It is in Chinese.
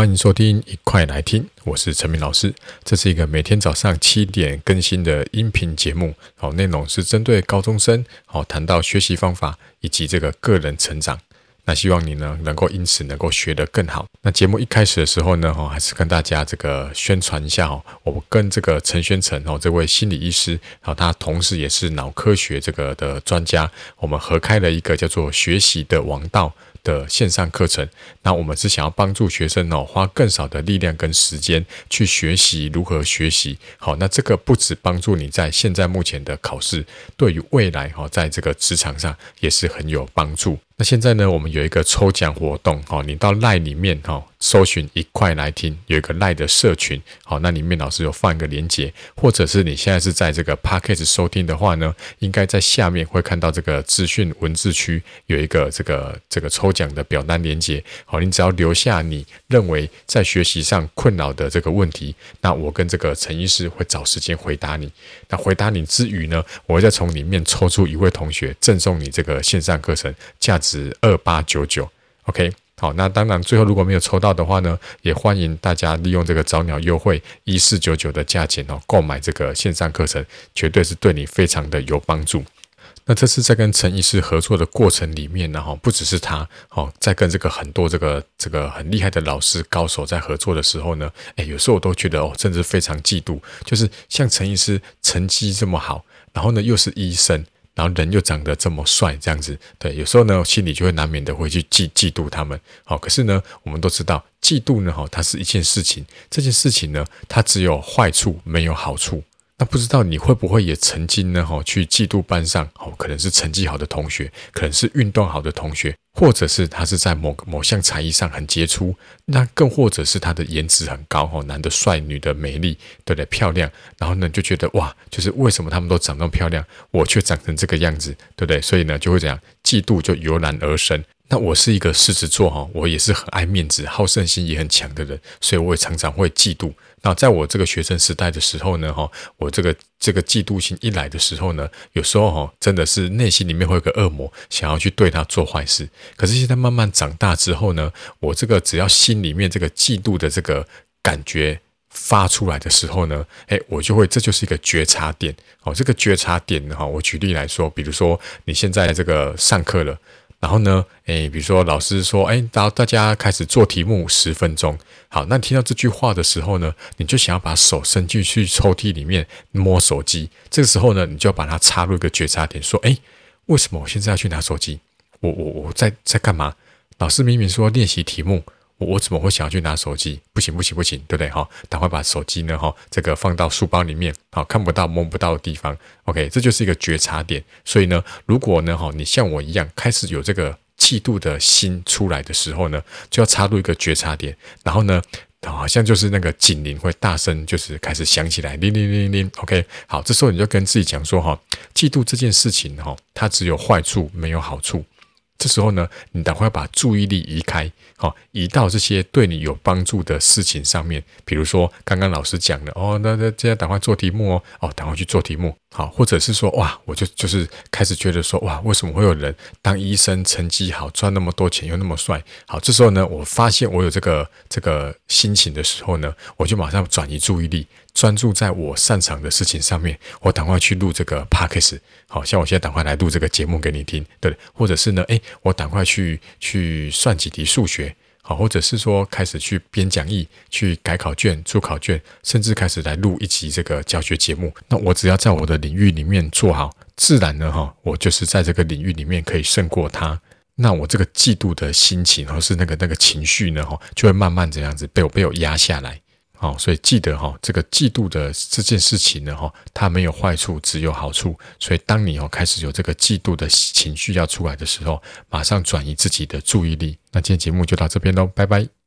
欢迎收听，一块来听，我是陈明老师。这是一个每天早上七点更新的音频节目，好，内容是针对高中生，好，谈到学习方法以及这个个人成长。那希望你呢能够因此能够学得更好。那节目一开始的时候呢，哈，还是跟大家这个宣传一下哦，我们跟这个陈宣成哦，这位心理医师，好，他同时也是脑科学这个的专家，我们合开了一个叫做“学习的王道”的线上课程。那我们是想要帮助学生哦，花更少的力量跟时间去学习如何学习。好，那这个不只帮助你在现在目前的考试，对于未来哈，在这个职场上也是很有帮助。那现在呢，我们有一个抽奖活动，哈，你到赖里面哈，搜寻一块来听，有一个赖的社群，好，那里面老师有放一个链接，或者是你现在是在这个 Podcast 收听的话呢，应该在下面会看到这个资讯文字区有一个这个这个抽奖的表单链接，好，你只要留下你认为在学习上困扰的这个问题，那我跟这个陈医师会找时间回答你。那回答你之余呢，我会再从里面抽出一位同学，赠送你这个线上课程，价值。二八九九，OK，好，那当然最后如果没有抽到的话呢，也欢迎大家利用这个早鸟优惠一四九九的价钱哦，购买这个线上课程，绝对是对你非常的有帮助。那这次在跟陈医师合作的过程里面呢，哈，不只是他哦，在跟这个很多这个这个很厉害的老师高手在合作的时候呢，诶，有时候我都觉得哦，甚至非常嫉妒，就是像陈医师成绩这么好，然后呢又是医生。然后人又长得这么帅，这样子，对，有时候呢，心里就会难免的会去嫉嫉妒他们。好，可是呢，我们都知道，嫉妒呢，哈，它是一件事情，这件事情呢，它只有坏处没有好处。那不知道你会不会也曾经呢，哈，去嫉妒班上，哦，可能是成绩好的同学，可能是运动好的同学。或者是他是在某某项才艺上很杰出，那更或者是他的颜值很高哦，男的帅，女的美丽，对不对？漂亮，然后呢就觉得哇，就是为什么他们都长那么漂亮，我却长成这个样子，对不对？所以呢就会这样，嫉妒就油然而生。那我是一个狮子座哈，我也是很爱面子、好胜心也很强的人，所以我也常常会嫉妒。那在我这个学生时代的时候呢，哈，我这个这个嫉妒心一来的时候呢，有时候哈，真的是内心里面会有个恶魔想要去对他做坏事。可是现在慢慢长大之后呢，我这个只要心里面这个嫉妒的这个感觉发出来的时候呢，诶，我就会这就是一个觉察点。哦，这个觉察点，哈，我举例来说，比如说你现在这个上课了。然后呢，诶，比如说老师说，诶，大大家开始做题目十分钟。好，那听到这句话的时候呢，你就想要把手伸进去抽屉里面摸手机。这个时候呢，你就要把它插入一个觉察点，说，诶，为什么我现在要去拿手机？我我我在在干嘛？老师明明说练习题目。我怎么会想要去拿手机？不行不行不行，对不对？哈，赶快把手机呢，哈，这个放到书包里面，好，看不到摸不到的地方。OK，这就是一个觉察点。所以呢，如果呢，哈，你像我一样开始有这个嫉妒的心出来的时候呢，就要插入一个觉察点，然后呢，好像就是那个警铃会大声，就是开始响起来，铃铃铃铃。OK，好，这时候你就跟自己讲说，哈，嫉妒这件事情，哈，它只有坏处没有好处。这时候呢，你赶快把注意力移开，好，移到这些对你有帮助的事情上面。比如说，刚刚老师讲的，哦，那那现在赶快做题目哦，哦，赶快去做题目，好，或者是说，哇，我就就是开始觉得说，哇，为什么会有人当医生，成绩好，赚那么多钱，又那么帅？好，这时候呢，我发现我有这个这个心情的时候呢，我就马上转移注意力。专注在我擅长的事情上面，我赶快去录这个 podcast，好像我现在赶快来录这个节目给你听，对，或者是呢，诶，我赶快去去算几题数学，好，或者是说开始去编讲义、去改考卷、出考卷，甚至开始来录一集这个教学节目。那我只要在我的领域里面做好，自然呢，哈，我就是在这个领域里面可以胜过他。那我这个嫉妒的心情，或是那个那个情绪呢，哈，就会慢慢这样子被我被我压下来。好，所以记得哈，这个嫉妒的这件事情呢，哈，它没有坏处，只有好处。所以当你哦开始有这个嫉妒的情绪要出来的时候，马上转移自己的注意力。那今天节目就到这边喽，拜拜。